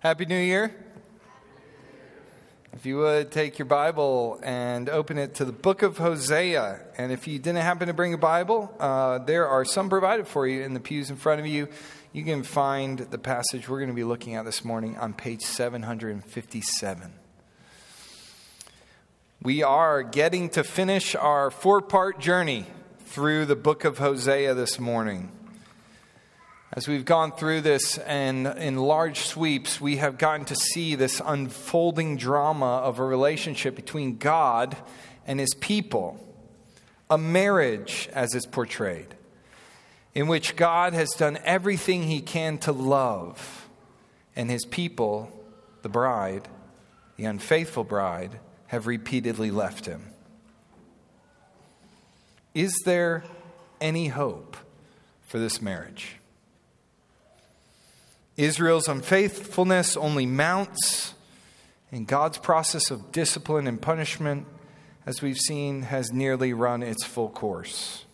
Happy New Year. If you would take your Bible and open it to the book of Hosea. And if you didn't happen to bring a Bible, uh, there are some provided for you in the pews in front of you. You can find the passage we're going to be looking at this morning on page 757. We are getting to finish our four part journey through the book of Hosea this morning. As we've gone through this and in large sweeps, we have gotten to see this unfolding drama of a relationship between God and his people, a marriage as it's portrayed, in which God has done everything he can to love, and his people, the bride, the unfaithful bride, have repeatedly left him. Is there any hope for this marriage? Israel's unfaithfulness only mounts, and God's process of discipline and punishment, as we've seen, has nearly run its full course.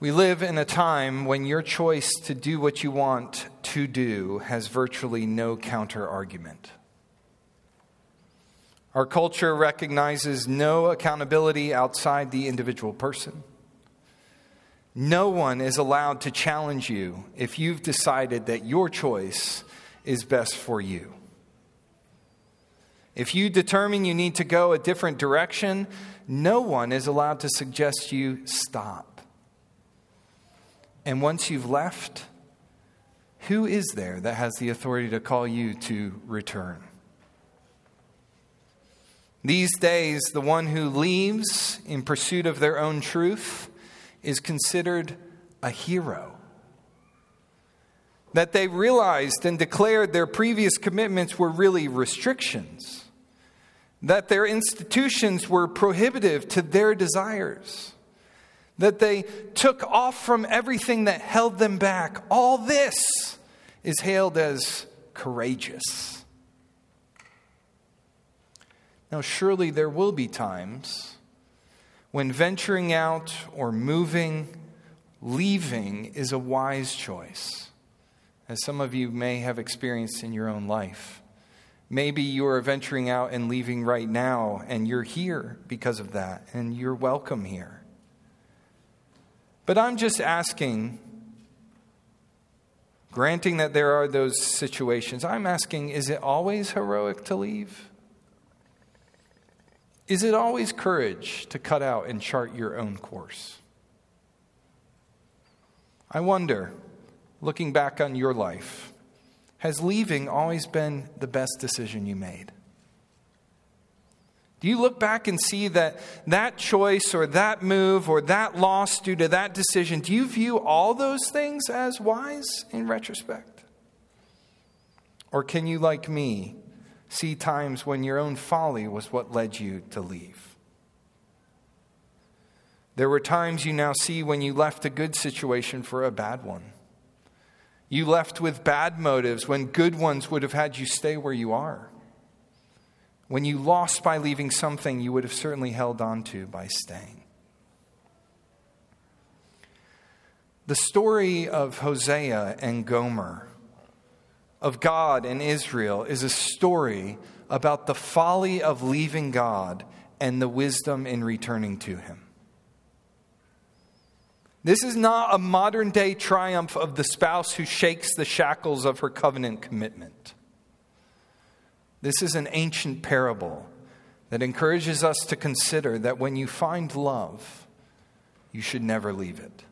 We live in a time when your choice to do what you want to do has virtually no counter argument. Our culture recognizes no accountability outside the individual person. No one is allowed to challenge you if you've decided that your choice is best for you. If you determine you need to go a different direction, no one is allowed to suggest you stop. And once you've left, who is there that has the authority to call you to return? These days, the one who leaves in pursuit of their own truth is considered a hero. That they realized and declared their previous commitments were really restrictions. That their institutions were prohibitive to their desires. That they took off from everything that held them back. All this is hailed as courageous. Now, surely there will be times when venturing out or moving, leaving is a wise choice, as some of you may have experienced in your own life. Maybe you are venturing out and leaving right now, and you're here because of that, and you're welcome here. But I'm just asking, granting that there are those situations, I'm asking, is it always heroic to leave? Is it always courage to cut out and chart your own course? I wonder, looking back on your life, has leaving always been the best decision you made? Do you look back and see that that choice or that move or that loss due to that decision, do you view all those things as wise in retrospect? Or can you, like me, see times when your own folly was what led you to leave. There were times you now see when you left a good situation for a bad one. You left with bad motives when good ones would have had you stay where you are. When you lost by leaving something you would have certainly held on to by staying. The story of Hosea and Gomer of God and Israel is a story about the folly of leaving God and the wisdom in returning to Him. This is not a modern day triumph of the spouse who shakes the shackles of her covenant commitment. This is an ancient parable that encourages us to consider that when you find love, you should never leave it.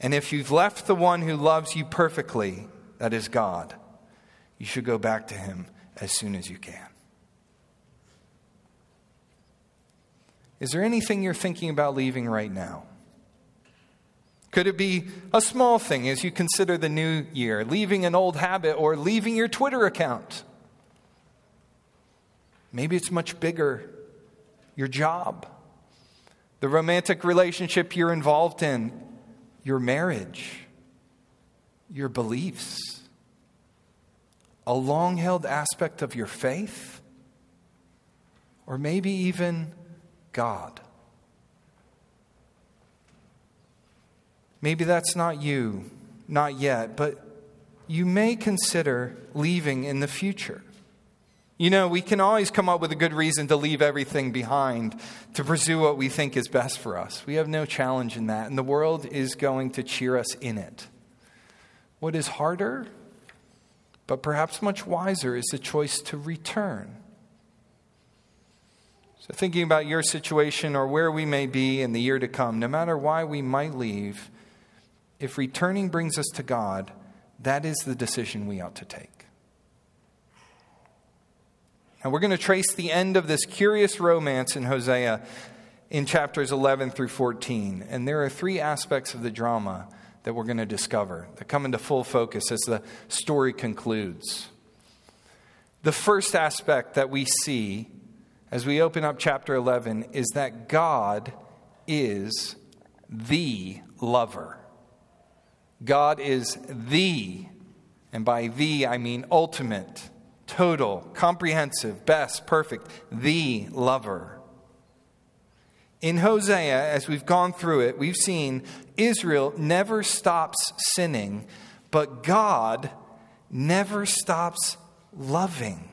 And if you've left the one who loves you perfectly, that is God, you should go back to Him as soon as you can. Is there anything you're thinking about leaving right now? Could it be a small thing as you consider the new year, leaving an old habit or leaving your Twitter account? Maybe it's much bigger your job, the romantic relationship you're involved in, your marriage your beliefs, a long held aspect of your faith, or maybe even God. Maybe that's not you, not yet, but you may consider leaving in the future. You know, we can always come up with a good reason to leave everything behind to pursue what we think is best for us. We have no challenge in that, and the world is going to cheer us in it. What is harder, but perhaps much wiser, is the choice to return. So, thinking about your situation or where we may be in the year to come, no matter why we might leave, if returning brings us to God, that is the decision we ought to take. And we're going to trace the end of this curious romance in Hosea in chapters 11 through 14. And there are three aspects of the drama that we're going to discover that come into full focus as the story concludes. The first aspect that we see as we open up chapter 11 is that God is the lover. God is the, and by the I mean ultimate total, comprehensive, best, perfect, the lover. In Hosea, as we've gone through it, we've seen Israel never stops sinning, but God never stops loving.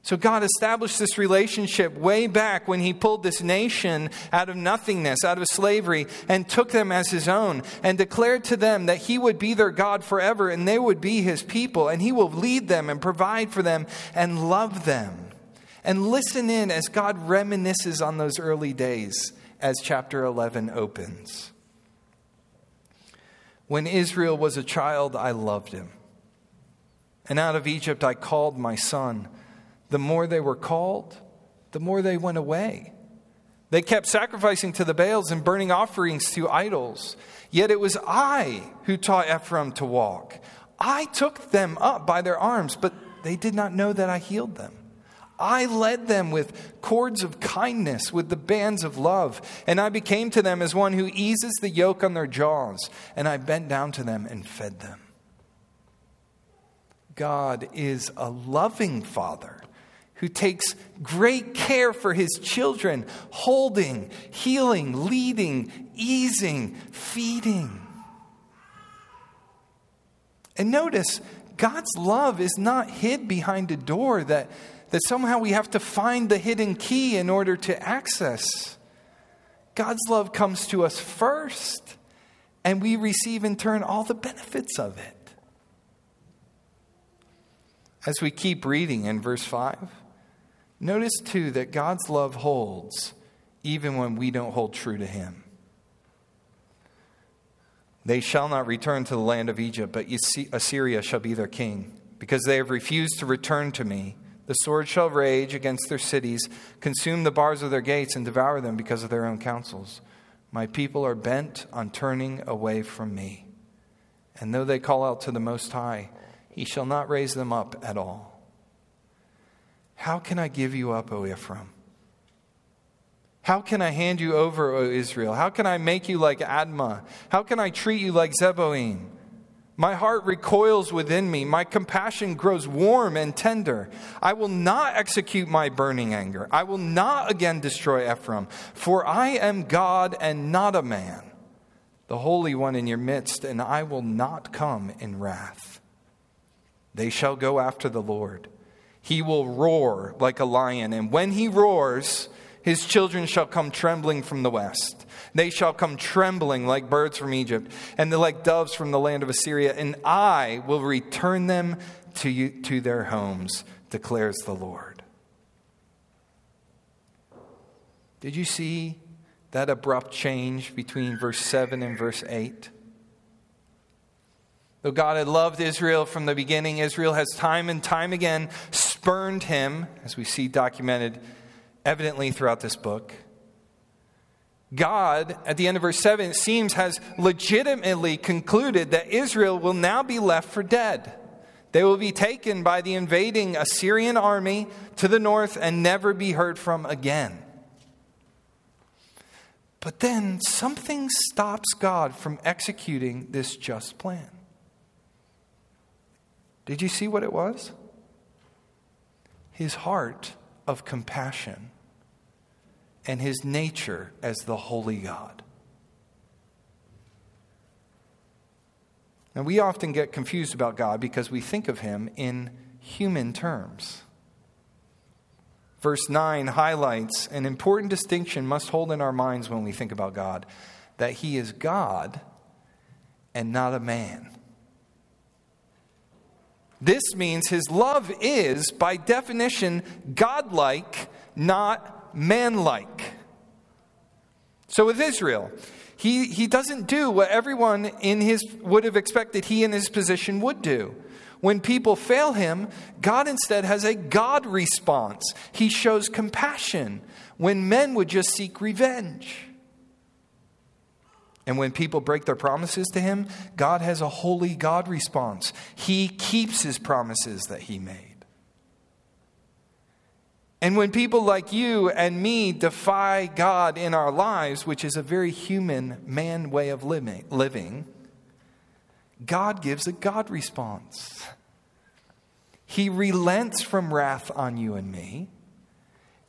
So God established this relationship way back when He pulled this nation out of nothingness, out of slavery, and took them as His own, and declared to them that He would be their God forever, and they would be His people, and He will lead them and provide for them and love them. And listen in as God reminisces on those early days as chapter 11 opens. When Israel was a child, I loved him. And out of Egypt I called my son. The more they were called, the more they went away. They kept sacrificing to the Baals and burning offerings to idols. Yet it was I who taught Ephraim to walk. I took them up by their arms, but they did not know that I healed them. I led them with cords of kindness, with the bands of love, and I became to them as one who eases the yoke on their jaws, and I bent down to them and fed them. God is a loving Father who takes great care for his children, holding, healing, leading, easing, feeding. And notice, God's love is not hid behind a door that, that somehow we have to find the hidden key in order to access. God's love comes to us first, and we receive in turn all the benefits of it. As we keep reading in verse 5, Notice, too, that God's love holds even when we don't hold true to Him. They shall not return to the land of Egypt, but Assyria shall be their king. Because they have refused to return to me, the sword shall rage against their cities, consume the bars of their gates, and devour them because of their own counsels. My people are bent on turning away from me. And though they call out to the Most High, he shall not raise them up at all. How can I give you up, O Ephraim? How can I hand you over, O Israel? How can I make you like Admah? How can I treat you like Zeboim? My heart recoils within me. My compassion grows warm and tender. I will not execute my burning anger. I will not again destroy Ephraim, for I am God and not a man, the Holy One in your midst, and I will not come in wrath. They shall go after the Lord he will roar like a lion. And when he roars, his children shall come trembling from the west. They shall come trembling like birds from Egypt, and like doves from the land of Assyria. And I will return them to, you, to their homes, declares the Lord. Did you see that abrupt change between verse 7 and verse 8? Though God had loved Israel from the beginning, Israel has time and time again spurned him, as we see documented evidently throughout this book. God, at the end of verse 7, it seems, has legitimately concluded that Israel will now be left for dead. They will be taken by the invading Assyrian army to the north and never be heard from again. But then something stops God from executing this just plan. Did you see what it was? His heart of compassion and his nature as the holy God. Now, we often get confused about God because we think of him in human terms. Verse 9 highlights an important distinction must hold in our minds when we think about God that he is God and not a man. This means his love is, by definition, godlike, not manlike. So with Israel, he, he doesn't do what everyone in his would have expected he in his position would do. When people fail him, God instead has a God response. He shows compassion when men would just seek revenge. And when people break their promises to him, God has a holy God response. He keeps his promises that he made. And when people like you and me defy God in our lives, which is a very human man way of living, God gives a God response. He relents from wrath on you and me,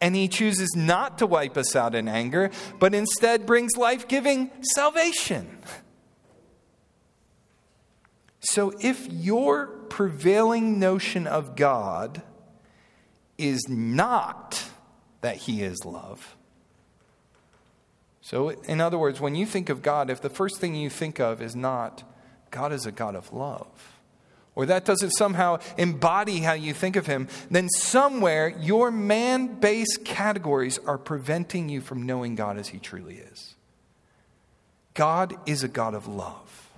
and He chooses not to wipe us out in anger, but instead brings life giving salvation. So if your prevailing notion of God is not that He is love, so in other words, when you think of God, if the first thing you think of is not God is a God of love, or that doesn't somehow embody how you think of him, then somewhere your man based categories are preventing you from knowing God as he truly is. God is a God of love.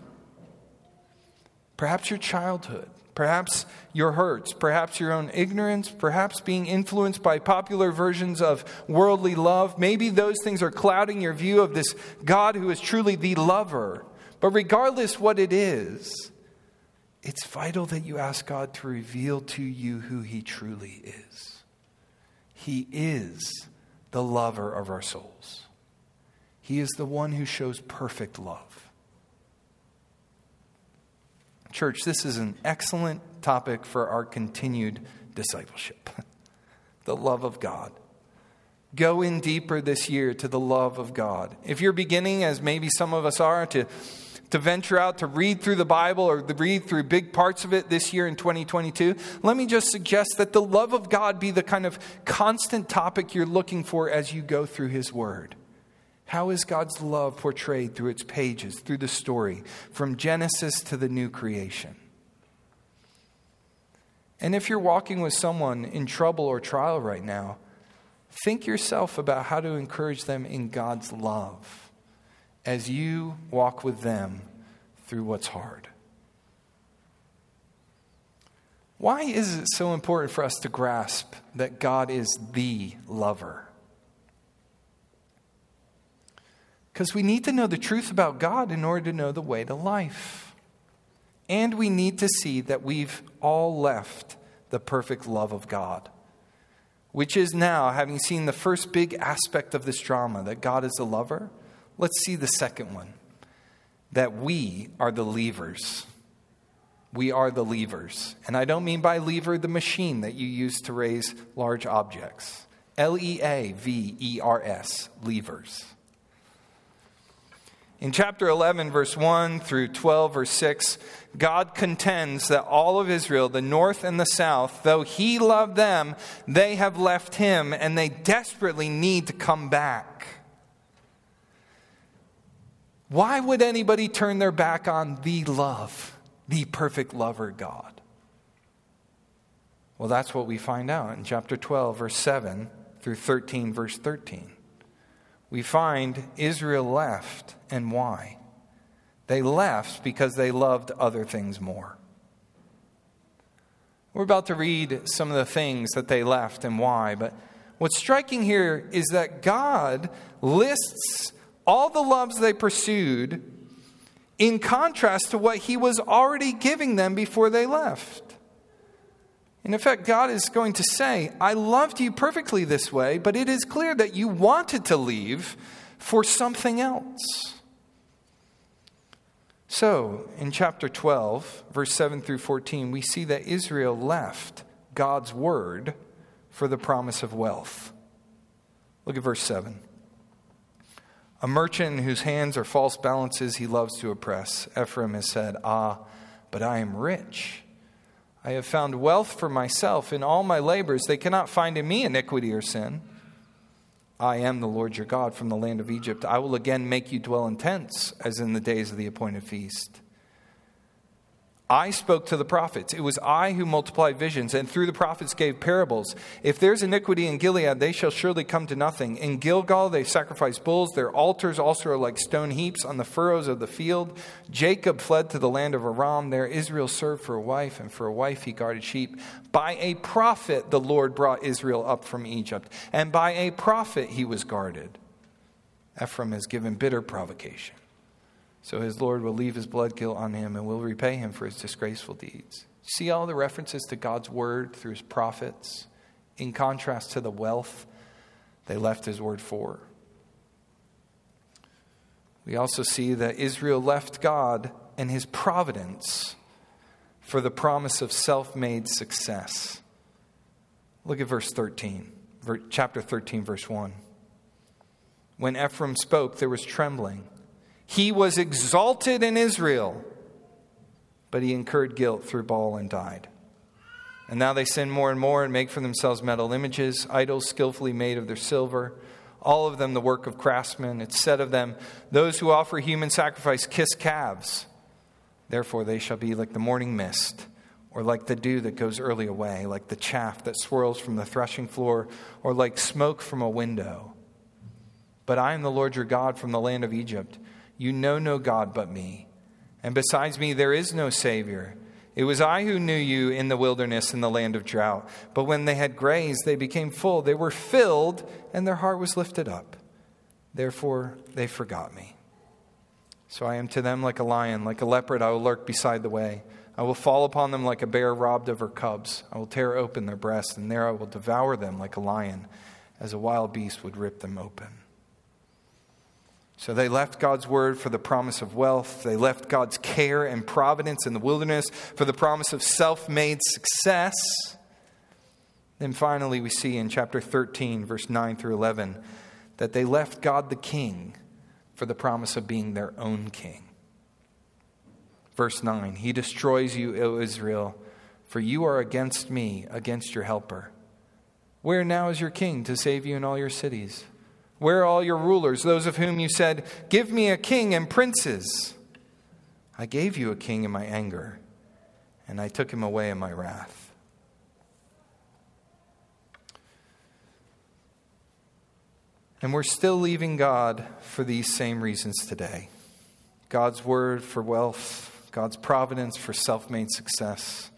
Perhaps your childhood, perhaps your hurts, perhaps your own ignorance, perhaps being influenced by popular versions of worldly love. Maybe those things are clouding your view of this God who is truly the lover. But regardless what it is, it's vital that you ask God to reveal to you who He truly is. He is the lover of our souls, He is the one who shows perfect love. Church, this is an excellent topic for our continued discipleship the love of God. Go in deeper this year to the love of God. If you're beginning, as maybe some of us are, to to venture out to read through the Bible or read through big parts of it this year in 2022, let me just suggest that the love of God be the kind of constant topic you're looking for as you go through His Word. How is God's love portrayed through its pages, through the story, from Genesis to the new creation? And if you're walking with someone in trouble or trial right now, think yourself about how to encourage them in God's love as you walk with them through what's hard. Why is it so important for us to grasp that God is the lover? Because we need to know the truth about God in order to know the way to life. And we need to see that we've all left the perfect love of God, which is now, having seen the first big aspect of this drama, that God is the lover, Let's see the second one that we are the levers. We are the levers. And I don't mean by lever the machine that you use to raise large objects. L E A V E R S, levers. In chapter 11, verse 1 through 12, verse 6, God contends that all of Israel, the north and the south, though He loved them, they have left Him and they desperately need to come back. Why would anybody turn their back on the love, the perfect lover God? Well, that's what we find out in chapter 12, verse 7 through 13, verse 13. We find Israel left, and why? They left because they loved other things more. We're about to read some of the things that they left and why, but what's striking here is that God lists all the loves they pursued in contrast to what he was already giving them before they left. In effect, God is going to say, I loved you perfectly this way, but it is clear that you wanted to leave for something else. So, in chapter 12, verse 7 through 14, we see that Israel left God's word for the promise of wealth. Look at verse 7. A merchant in whose hands are false balances he loves to oppress. Ephraim has said, Ah, but I am rich. I have found wealth for myself in all my labors. They cannot find in me iniquity or sin. I am the Lord your God from the land of Egypt. I will again make you dwell in tents, as in the days of the appointed feast. I spoke to the prophets. It was I who multiplied visions, and through the prophets gave parables. If there's iniquity in Gilead, they shall surely come to nothing. In Gilgal, they sacrifice bulls. Their altars also are like stone heaps on the furrows of the field. Jacob fled to the land of Aram. There Israel served for a wife, and for a wife he guarded sheep. By a prophet, the Lord brought Israel up from Egypt, and by a prophet he was guarded. Ephraim has given bitter provocation. So his Lord will leave his blood guilt on him and will repay him for his disgraceful deeds. See all the references to God's word through his prophets, in contrast to the wealth they left his word for. We also see that Israel left God and his providence for the promise of self made success. Look at verse 13, chapter 13, verse 1. When Ephraim spoke, there was trembling. He was exalted in Israel, but he incurred guilt through Baal and died. And now they sin more and more and make for themselves metal images, idols skillfully made of their silver, all of them the work of craftsmen. It's said of them, Those who offer human sacrifice kiss calves. Therefore they shall be like the morning mist, or like the dew that goes early away, like the chaff that swirls from the threshing floor, or like smoke from a window. But I am the Lord your God from the land of Egypt. You know no God but me. And besides me, there is no Savior. It was I who knew you in the wilderness in the land of drought. But when they had grazed, they became full. They were filled, and their heart was lifted up. Therefore, they forgot me. So I am to them like a lion, like a leopard, I will lurk beside the way. I will fall upon them like a bear robbed of her cubs. I will tear open their breasts, and there I will devour them like a lion, as a wild beast would rip them open. So they left God's word for the promise of wealth. They left God's care and providence in the wilderness for the promise of self made success. Then finally, we see in chapter 13, verse 9 through 11, that they left God the king for the promise of being their own king. Verse 9 He destroys you, O Israel, for you are against me, against your helper. Where now is your king to save you in all your cities? Where are all your rulers, those of whom you said, Give me a king and princes? I gave you a king in my anger, and I took him away in my wrath. And we're still leaving God for these same reasons today God's word for wealth, God's providence for self made success,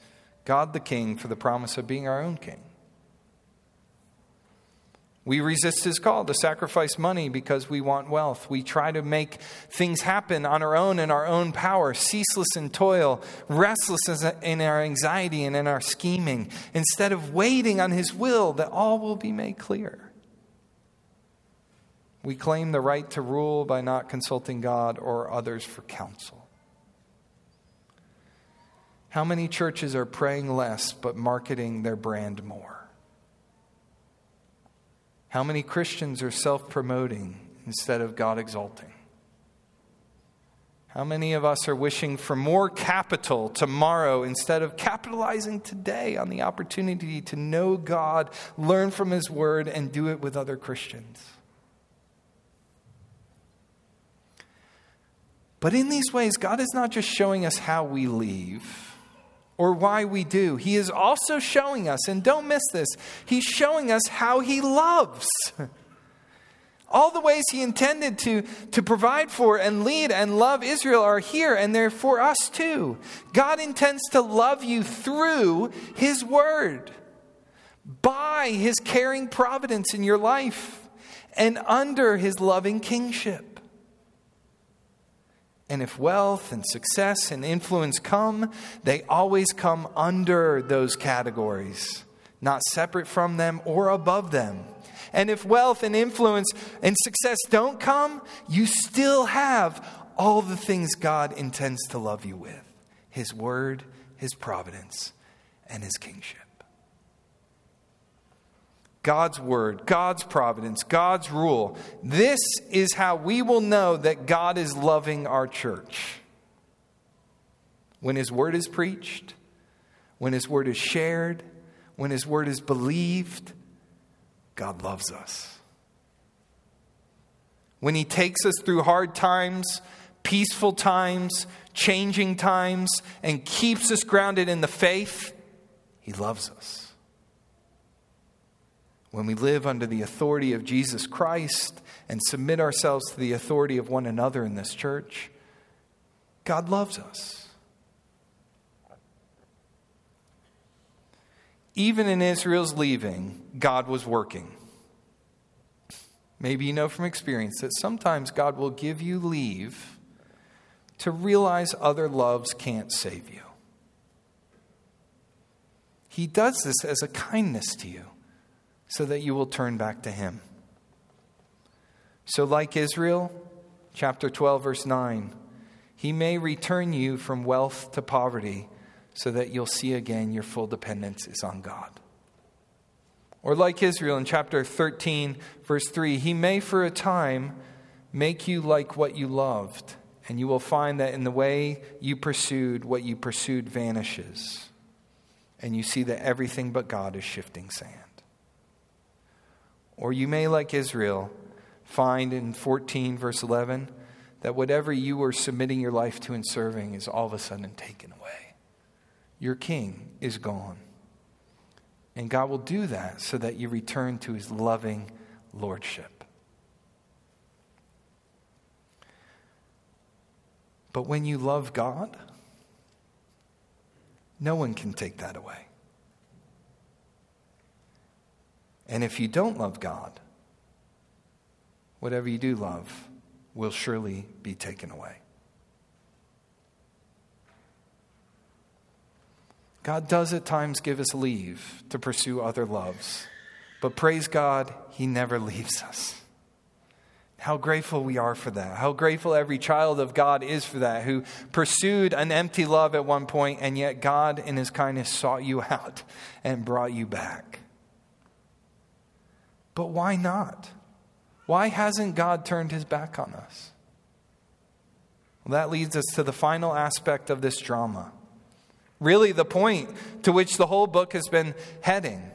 God the king for the promise of being our own king. We resist his call to sacrifice money because we want wealth. We try to make things happen on our own in our own power, ceaseless in toil, restless in our anxiety and in our scheming, instead of waiting on his will that all will be made clear. We claim the right to rule by not consulting God or others for counsel. How many churches are praying less but marketing their brand more? How many Christians are self promoting instead of God exalting? How many of us are wishing for more capital tomorrow instead of capitalizing today on the opportunity to know God, learn from His Word, and do it with other Christians? But in these ways, God is not just showing us how we leave or why we do. He is also showing us, and don't miss this, He's showing us how He loves. All the ways He intended to, to provide for and lead and love Israel are here, and they're for us too. God intends to love you through His Word, by His caring providence in your life, and under His loving kingship. And if wealth and success and influence come, they always come under those categories, not separate from them or above them. And if wealth and influence and success don't come, you still have all the things God intends to love you with His word, His providence, and His kingship. God's word, God's providence, God's rule. This is how we will know that God is loving our church. When His word is preached, when His word is shared, when His word is believed, God loves us. When He takes us through hard times, peaceful times, changing times, and keeps us grounded in the faith, He loves us when we live under the authority of Jesus Christ and submit ourselves to the authority of one another in this church, God loves us. Even in Israel's leaving, God was working. Maybe you know from experience that sometimes God will give you leave to realize other loves can't save you. He does this as a kindness to you so that you will turn back to Him. So, like Israel, chapter 12, verse 9, He may return you from wealth to poverty so that you'll see again your full dependence is on God. Or, like Israel in chapter 13, verse 3, He may for a time make you like what you loved, and you will find that in the way you pursued, what you pursued vanishes. And you see that everything but God is shifting sand. Or you may, like Israel, find in 14, verse 11, that whatever you were submitting your life to and serving is all of a sudden taken away. Your king is gone. And God will do that so that you return to his loving lordship. But when you love God, no one can take that away. And if you don't love God, whatever you do love will surely be taken away. God does at times give us leave to pursue other loves, but praise God, He never leaves us. How grateful we are for that. How grateful every child of God is for that, who pursued an empty love at one point, and yet God, in His kindness, sought you out and brought you back. But why not? Why hasn't God turned his back on us? Well, that leads us to the final aspect of this drama. Really, the point to which the whole book has been heading.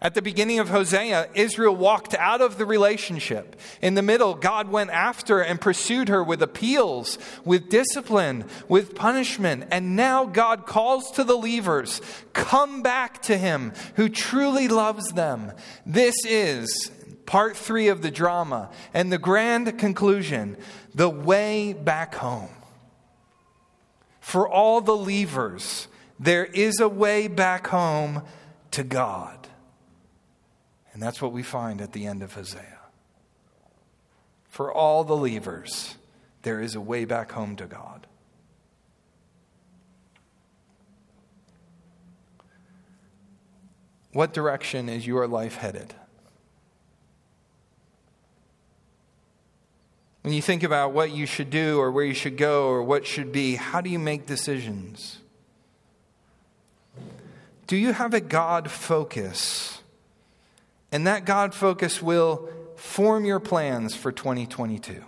At the beginning of Hosea, Israel walked out of the relationship. In the middle, God went after and pursued her with appeals, with discipline, with punishment. And now God calls to the leavers, come back to him who truly loves them. This is part three of the drama and the grand conclusion the way back home. For all the leavers, there is a way back home to God. And that's what we find at the end of Hosea. For all the leavers, there is a way back home to God. What direction is your life headed? When you think about what you should do or where you should go or what should be, how do you make decisions? Do you have a God focus and that God focus will form your plans for 2022.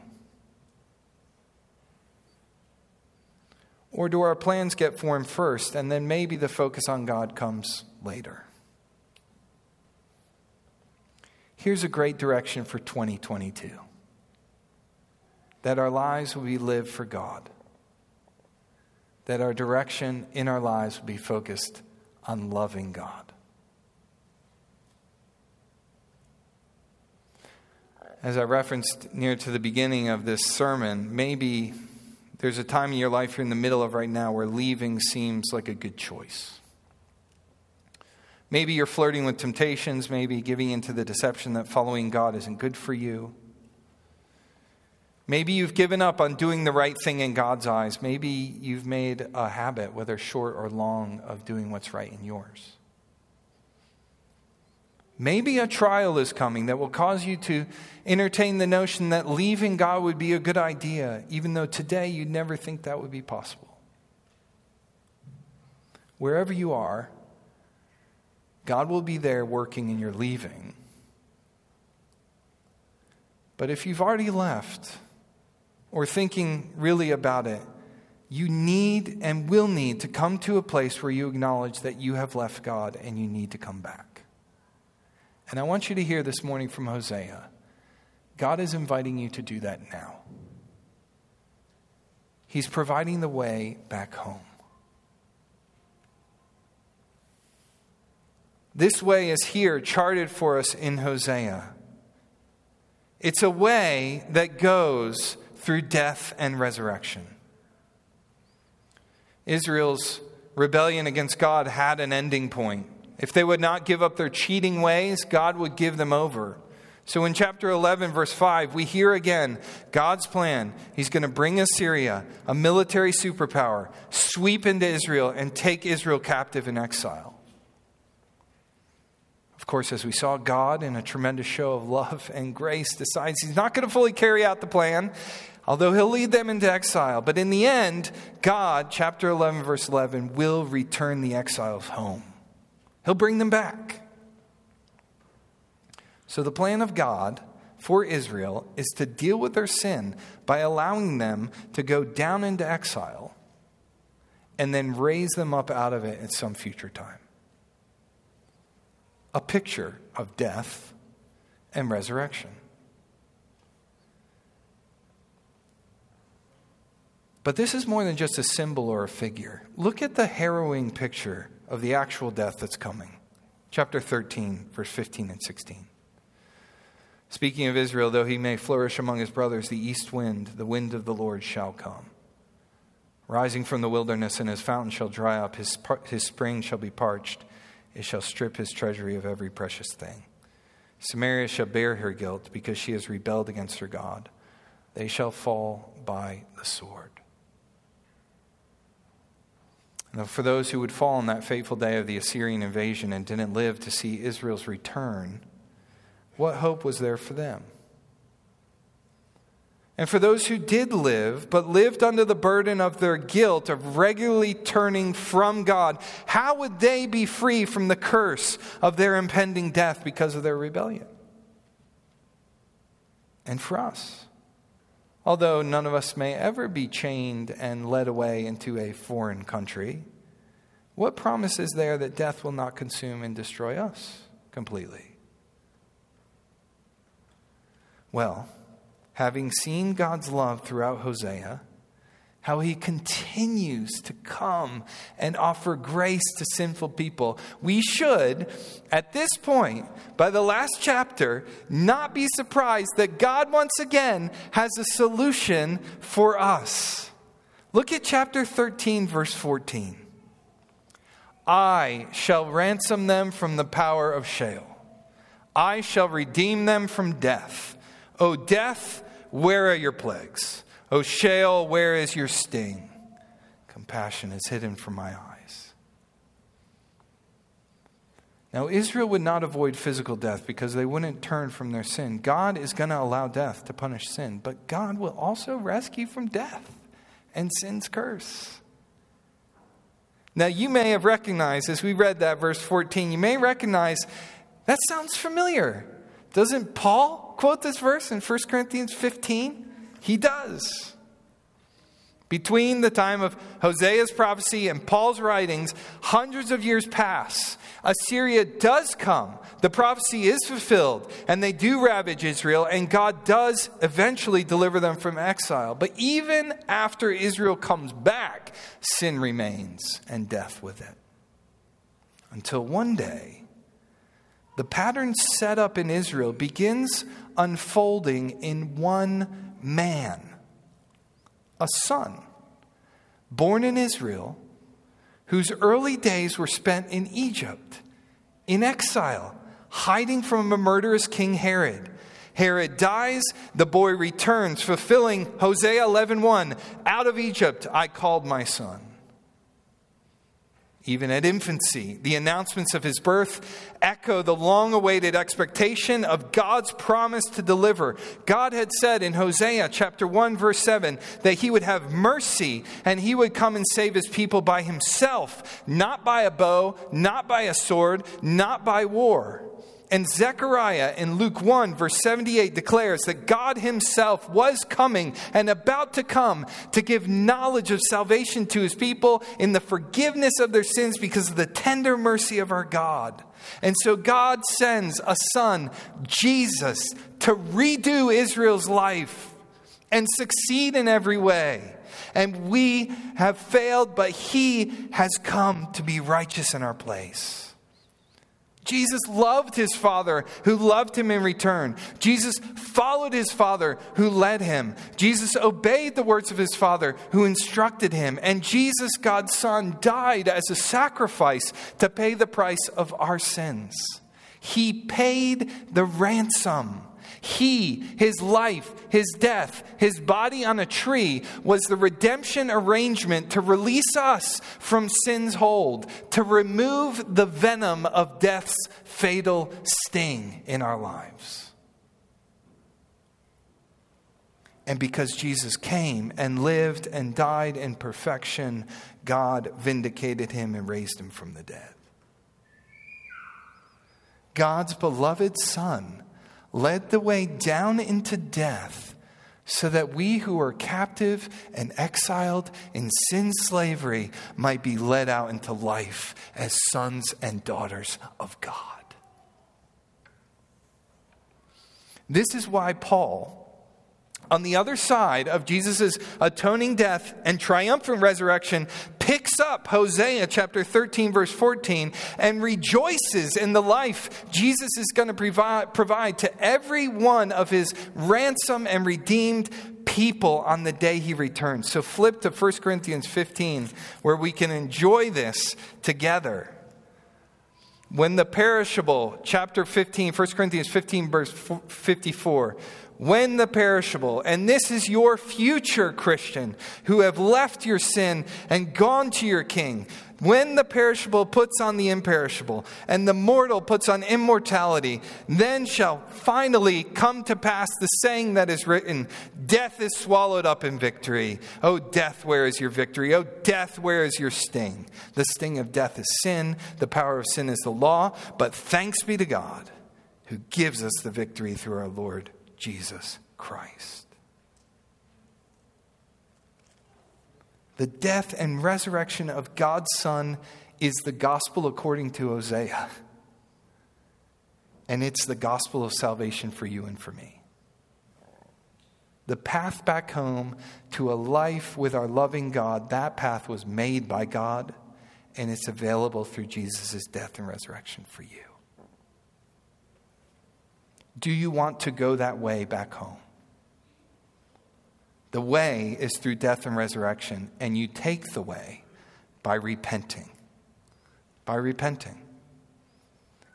Or do our plans get formed first and then maybe the focus on God comes later? Here's a great direction for 2022 that our lives will be lived for God, that our direction in our lives will be focused on loving God. As I referenced near to the beginning of this sermon, maybe there's a time in your life you're in the middle of right now where leaving seems like a good choice. Maybe you're flirting with temptations, maybe giving into the deception that following God isn't good for you. Maybe you've given up on doing the right thing in God's eyes. Maybe you've made a habit, whether short or long, of doing what's right in yours. Maybe a trial is coming that will cause you to entertain the notion that leaving God would be a good idea, even though today you'd never think that would be possible. Wherever you are, God will be there working in your leaving. But if you've already left or thinking really about it, you need and will need to come to a place where you acknowledge that you have left God and you need to come back. And I want you to hear this morning from Hosea God is inviting you to do that now. He's providing the way back home. This way is here, charted for us in Hosea. It's a way that goes through death and resurrection. Israel's rebellion against God had an ending point. If they would not give up their cheating ways, God would give them over. So in chapter 11, verse 5, we hear again God's plan. He's going to bring Assyria, a military superpower, sweep into Israel and take Israel captive in exile. Of course, as we saw, God, in a tremendous show of love and grace, decides he's not going to fully carry out the plan, although he'll lead them into exile. But in the end, God, chapter 11, verse 11, will return the exiles home. He'll bring them back. So, the plan of God for Israel is to deal with their sin by allowing them to go down into exile and then raise them up out of it at some future time. A picture of death and resurrection. But this is more than just a symbol or a figure. Look at the harrowing picture of the actual death that's coming. Chapter 13, verse 15 and 16. Speaking of Israel, though he may flourish among his brothers, the east wind, the wind of the Lord, shall come. Rising from the wilderness, and his fountain shall dry up, his, his spring shall be parched, it shall strip his treasury of every precious thing. Samaria shall bear her guilt, because she has rebelled against her God. They shall fall by the sword. For those who would fall on that fateful day of the Assyrian invasion and didn't live to see Israel's return, what hope was there for them? And for those who did live, but lived under the burden of their guilt of regularly turning from God, how would they be free from the curse of their impending death because of their rebellion? And for us, although none of us may ever be chained and led away into a foreign country, what promise is there that death will not consume and destroy us completely? Well, having seen God's love throughout Hosea, how he continues to come and offer grace to sinful people, we should, at this point, by the last chapter, not be surprised that God once again has a solution for us. Look at chapter 13, verse 14. I shall ransom them from the power of Sheol. I shall redeem them from death. O death, where are your plagues? O Sheol, where is your sting? Compassion is hidden from my eyes. Now, Israel would not avoid physical death because they wouldn't turn from their sin. God is going to allow death to punish sin, but God will also rescue from death and sin's curse. Now, you may have recognized, as we read that verse 14, you may recognize that sounds familiar. Doesn't Paul quote this verse in 1 Corinthians 15? He does. Between the time of Hosea's prophecy and Paul's writings, hundreds of years pass. Assyria does come. The prophecy is fulfilled, and they do ravage Israel, and God does eventually deliver them from exile. But even after Israel comes back, sin remains and death with it. Until one day, the pattern set up in Israel begins unfolding in one man, a son, born in Israel, whose early days were spent in Egypt, in exile, hiding from a murderous King Herod. Herod dies, the boy returns, fulfilling Hosea 11:1, out of Egypt I called my son. Even at infancy. The announcements of his birth echo the long awaited expectation of God's promise to deliver. God had said in Hosea chapter 1 verse 7 that he would have mercy and he would come and save his people by himself, not by a bow, not by a sword, not by war. And Zechariah in Luke 1, verse 78, declares that God Himself was coming and about to come to give knowledge of salvation to His people in the forgiveness of their sins because of the tender mercy of our God. And so God sends a son, Jesus, to redo Israel's life and succeed in every way. And we have failed, but He has come to be righteous in our place. Jesus loved his Father who loved him in return. Jesus followed his Father who led him. Jesus obeyed the words of his Father who instructed him. And Jesus, God's Son, died as a sacrifice to pay the price of our sins. He paid the ransom he, his life, his death, his body on a tree was the redemption arrangement to release us from sin's hold, to remove the venom of death's fatal sting in our lives. And because Jesus came and lived and died in perfection, God vindicated him and raised him from the dead. God's beloved Son led the way down into death so that we who are captive and exiled in sin slavery might be led out into life as sons and daughters of God. This is why Paul on the other side of Jesus' atoning death and triumphant resurrection, picks up Hosea chapter 13, verse 14, and rejoices in the life Jesus is going to provide, provide to every one of his ransom and redeemed people on the day he returns. So flip to 1 Corinthians 15, where we can enjoy this together. When the perishable, chapter 15, 1 Corinthians 15, verse 54, when the perishable, and this is your future Christian who have left your sin and gone to your king, when the perishable puts on the imperishable and the mortal puts on immortality, then shall finally come to pass the saying that is written Death is swallowed up in victory. Oh, death, where is your victory? Oh, death, where is your sting? The sting of death is sin, the power of sin is the law, but thanks be to God who gives us the victory through our Lord Jesus Christ. The death and resurrection of God's Son is the gospel according to Hosea. And it's the gospel of salvation for you and for me. The path back home to a life with our loving God, that path was made by God, and it's available through Jesus' death and resurrection for you. Do you want to go that way back home? The way is through death and resurrection, and you take the way by repenting. By repenting.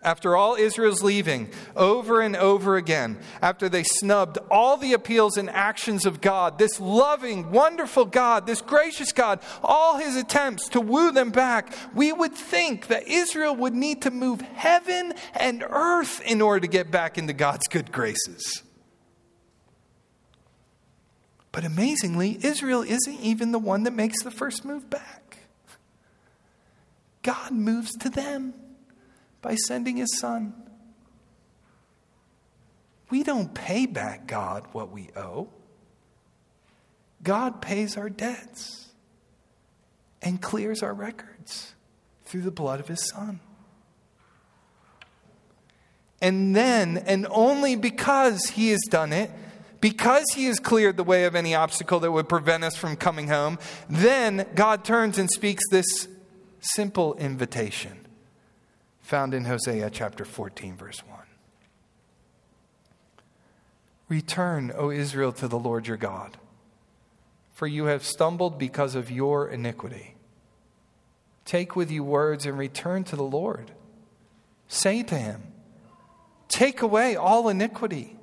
After all Israel's leaving, over and over again, after they snubbed all the appeals and actions of God, this loving, wonderful God, this gracious God, all his attempts to woo them back, we would think that Israel would need to move heaven and earth in order to get back into God's good graces. But amazingly, Israel isn't even the one that makes the first move back. God moves to them by sending his son. We don't pay back God what we owe. God pays our debts and clears our records through the blood of his son. And then, and only because he has done it, because he has cleared the way of any obstacle that would prevent us from coming home, then God turns and speaks this simple invitation found in Hosea chapter 14, verse 1. Return, O Israel, to the Lord your God, for you have stumbled because of your iniquity. Take with you words and return to the Lord. Say to him, Take away all iniquity.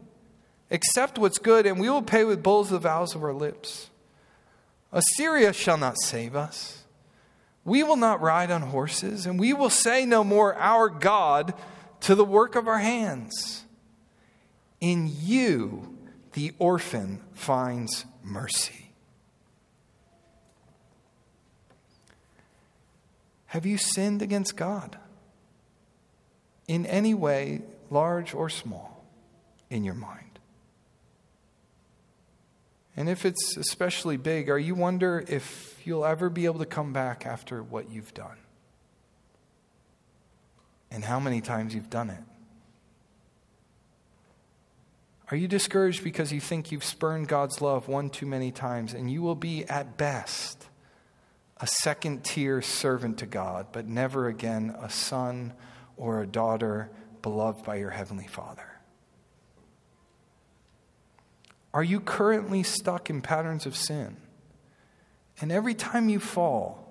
Accept what's good, and we will pay with bulls the vows of our lips. Assyria shall not save us We will not ride on horses, and we will say no more, Our God, to the work of our hands. In you, the orphan finds mercy. Have you sinned against God? In any way, large or small, in your mind? And if it's especially big, are you wonder if you'll ever be able to come back after what you've done? And how many times you've done it? Are you discouraged because you think you've spurned God's love one too many times and you will be, at best, a second tier servant to God, but never again a son or a daughter beloved by your Heavenly Father? Are you currently stuck in patterns of sin? And every time you fall,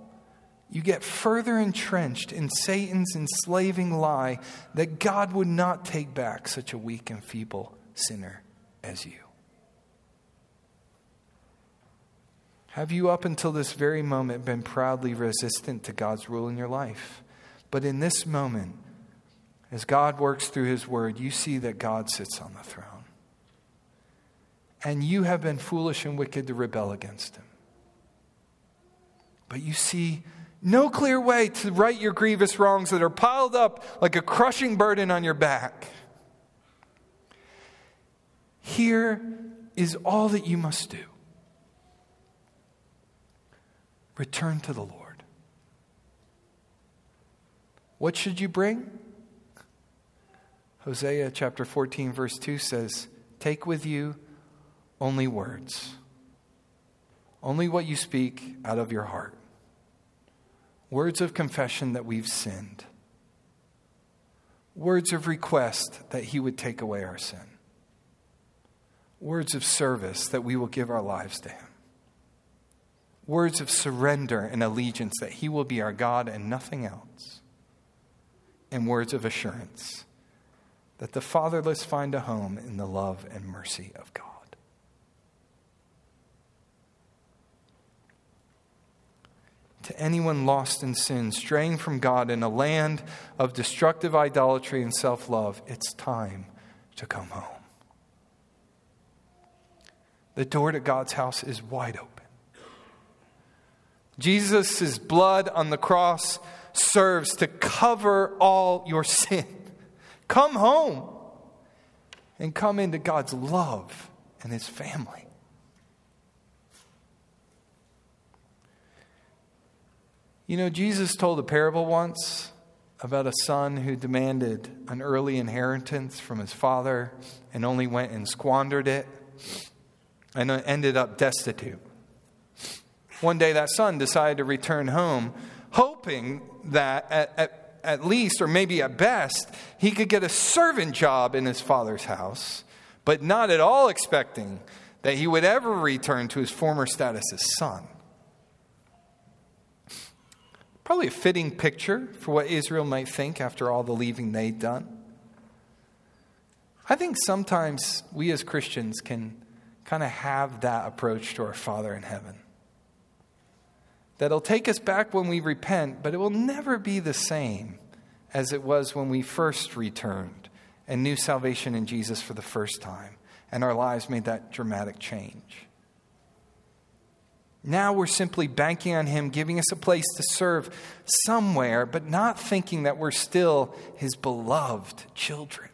you get further entrenched in Satan's enslaving lie that God would not take back such a weak and feeble sinner as you. Have you, up until this very moment, been proudly resistant to God's rule in your life? But in this moment, as God works through His Word, you see that God sits on the throne. And you have been foolish and wicked to rebel against Him. But you see no clear way to right your grievous wrongs that are piled up like a crushing burden on your back. Here is all that you must do return to the Lord. What should you bring? Hosea chapter 14, verse 2 says, Take with you only words, only what you speak out of your heart. Words of confession that we've sinned, words of request that He would take away our sin. Words of service that we will give our lives to Him, words of surrender and allegiance that He will be our God and nothing else, and words of assurance that the fatherless find a home in the love and mercy of God. To anyone lost in sin, straying from God in a land of destructive idolatry and self love, it's time to come home. The door to God's house is wide open. Jesus' blood on the cross serves to cover all your sin. Come home and come into God's love and His family. You know, Jesus told a parable once about a son who demanded an early inheritance from his father and only went and squandered it and ended up destitute. One day, that son decided to return home, hoping that at, at, at, least, or maybe at best, he could get a servant job in his father's house, but not at all expecting that he would ever return to his former status as son. Probably a fitting picture for what Israel might think after all the leaving they'd done. I think sometimes we as Christians can kind of have that approach to our Father in heaven. That'll take us back when we repent, but it will never be the same as it was when we first returned and knew salvation in Jesus for the first time, and our lives made that dramatic change. Now we're simply banking on Him giving us a place to serve somewhere, but not thinking that we're still His beloved children.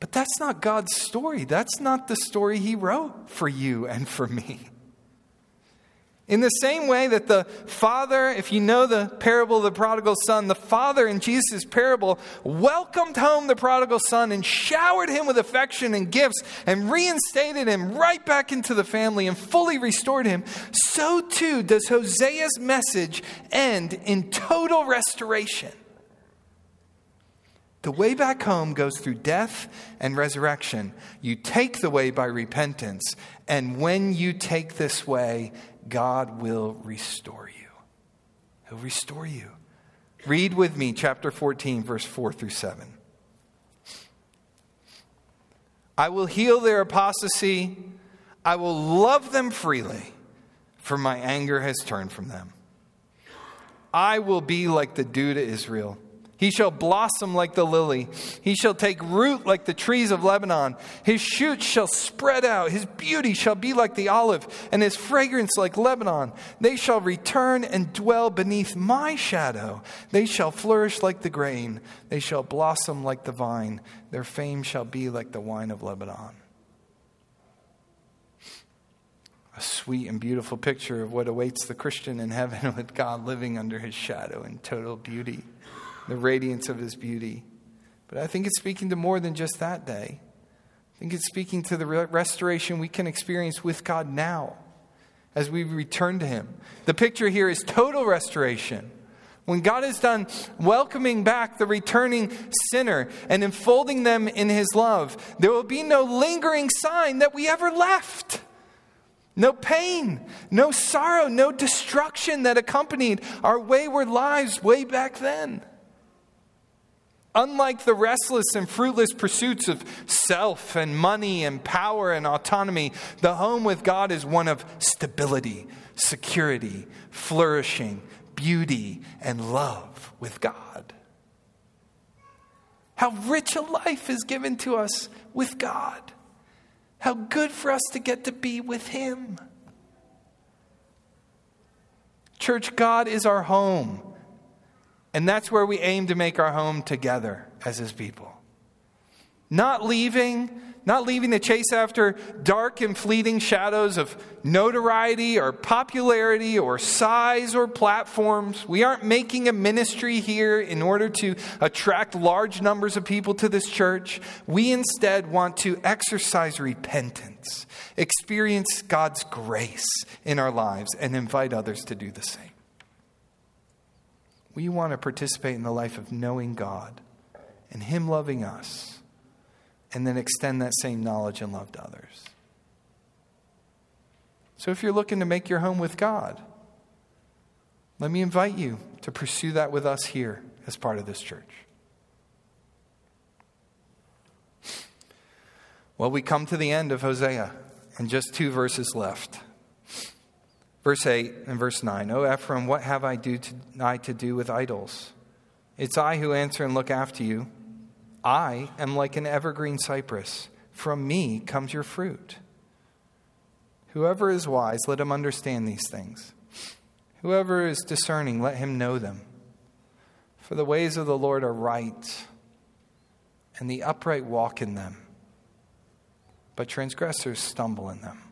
But that's not God's story. That's not the story He wrote for you and for me. In the same way that the father, if you know the parable of the prodigal son, the father in Jesus' parable welcomed home the prodigal son and showered him with affection and gifts and reinstated him right back into the family and fully restored him, so too does Hosea's message end in total restoration. The way back home goes through death and resurrection. You take the way by repentance, and when you take this way, God will restore you. He'll restore you. Read with me chapter 14, verse 4 through 7. I will heal their apostasy, I will love them freely. for my anger has turned from them. I will be like the dew to Israel. He shall blossom like the lily. He shall take root like the trees of Lebanon. His shoots shall spread out. His beauty shall be like the olive, and his fragrance like Lebanon. They shall return and dwell beneath my shadow. They shall flourish like the grain. They shall blossom like the vine. Their fame shall be like the wine of Lebanon. A sweet and beautiful picture of what awaits the Christian in heaven with God living under his shadow in total beauty the radiance of his beauty. But I think it's speaking to more than just that day. I think it's speaking to the restoration we can experience with God now as we return to him. The picture here is total restoration. When God is done welcoming back the returning sinner and enfolding them in his love, there will be no lingering sign that we ever left. No pain, no sorrow, no destruction that accompanied our wayward lives way back then. Unlike the restless and fruitless pursuits of self and money and power and autonomy, the home with God is one of stability, security, flourishing, beauty, and love with God. How rich a life is given to us with God. How good for us to get to be with Him. Church, God is our home. And that's where we aim to make our home together as his people. Not leaving, not leaving to chase after dark and fleeting shadows of notoriety or popularity or size or platforms. We aren't making a ministry here in order to attract large numbers of people to this church. We instead want to exercise repentance, experience God's grace in our lives, and invite others to do the same. We want to participate in the life of knowing God and Him loving us, and then extend that same knowledge and love to others. So if you're looking to make your home with God, let me invite you to pursue that with us here as part of this church. Well, we come to the end of Hosea and just two verses left. Verse 8 and verse 9 O Ephraim, what have I, do to, I to do with idols? It's I who answer and look after you. I am like an evergreen cypress. From me comes your fruit. Whoever is wise, let him understand these things. Whoever is discerning, let him know them. For the ways of the Lord are right, and the upright walk in them, but transgressors stumble in them.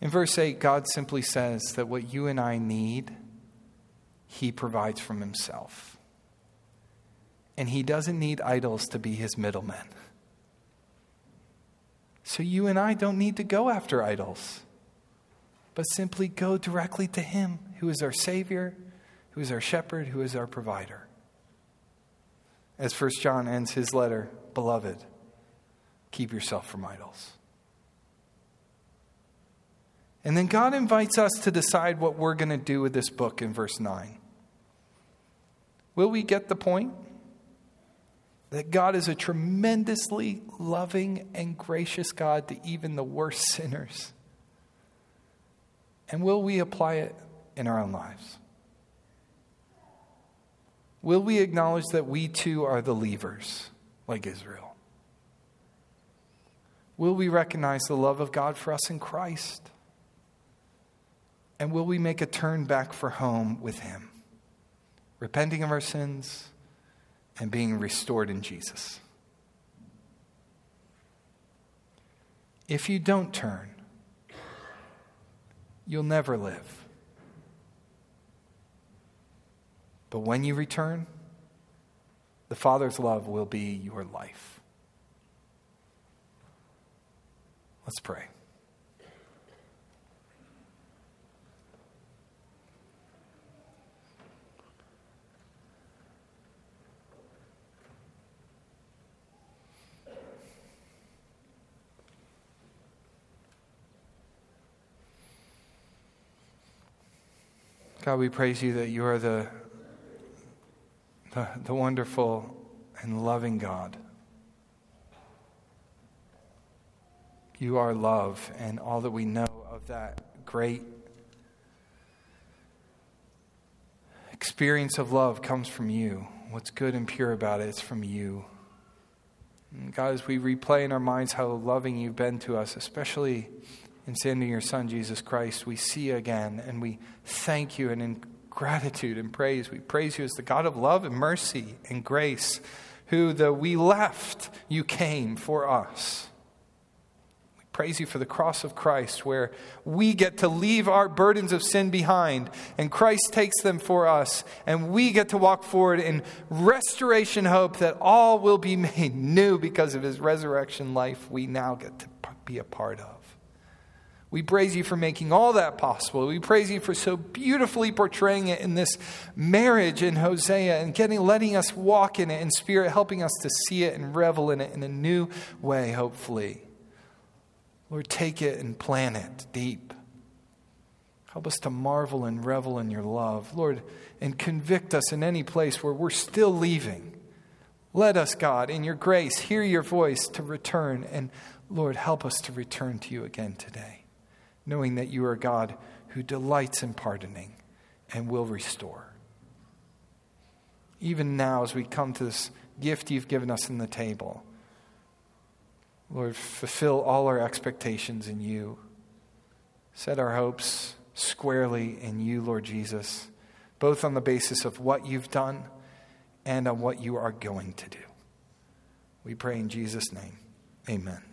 In verse 8, God simply says that what you and I need, He provides from Himself. And He doesn't need idols to be His middlemen. So you and I don't need to go after idols, but simply go directly to Him, who is our Savior, who is our shepherd, who is our provider. As First John ends his letter, beloved, keep yourself from idols. And then God invites us to decide what we're going to do with this book in verse 9. Will we get the point? That God is a tremendously loving and gracious God to even the worst sinners. And will we apply it in our own lives? Will we acknowledge that we too are the levers, like Israel? Will we recognize the love of God for us in Christ? And will we make a turn back for home with Him, repenting of our sins and being restored in Jesus? If you don't turn, you'll never live. But when you return, the Father's love will be your life. Let's pray. God, we praise you that you are the, the, the wonderful and loving God. You are love, and all that we know of that great experience of love comes from you. What's good and pure about it is from you. And God, as we replay in our minds how loving you've been to us, especially in sending your Son, Jesus Christ, we see again and we thank you and in gratitude and praise, we praise you as the God of love and mercy and grace, who, though we left, you came for us. We praise you for the cross of Christ, where we get to leave our burdens of sin behind, and Christ takes them for us, and we get to walk forward in restoration hope that all will be made new because of his resurrection life we now get to be a part of. We praise you for making all that possible. We praise you for so beautifully portraying it in this marriage in Hosea and getting letting us walk in it in spirit, helping us to see it and revel in it in a new way, hopefully. Lord, take it and plant it deep. Help us to marvel and revel in your love. Lord, and convict us in any place where we're still leaving. Let us, God, in your grace, hear your voice to return. And Lord, help us to return to you again today, knowing that you are God who delights in pardoning and will restore. Even now, as we come to this gift you've given us in the table, Lord, fulfill all our expectations in you. Set our hopes squarely in you, Lord Jesus, both on the basis of what you've done and on what you are going to do. We pray in Jesus' name. Amen.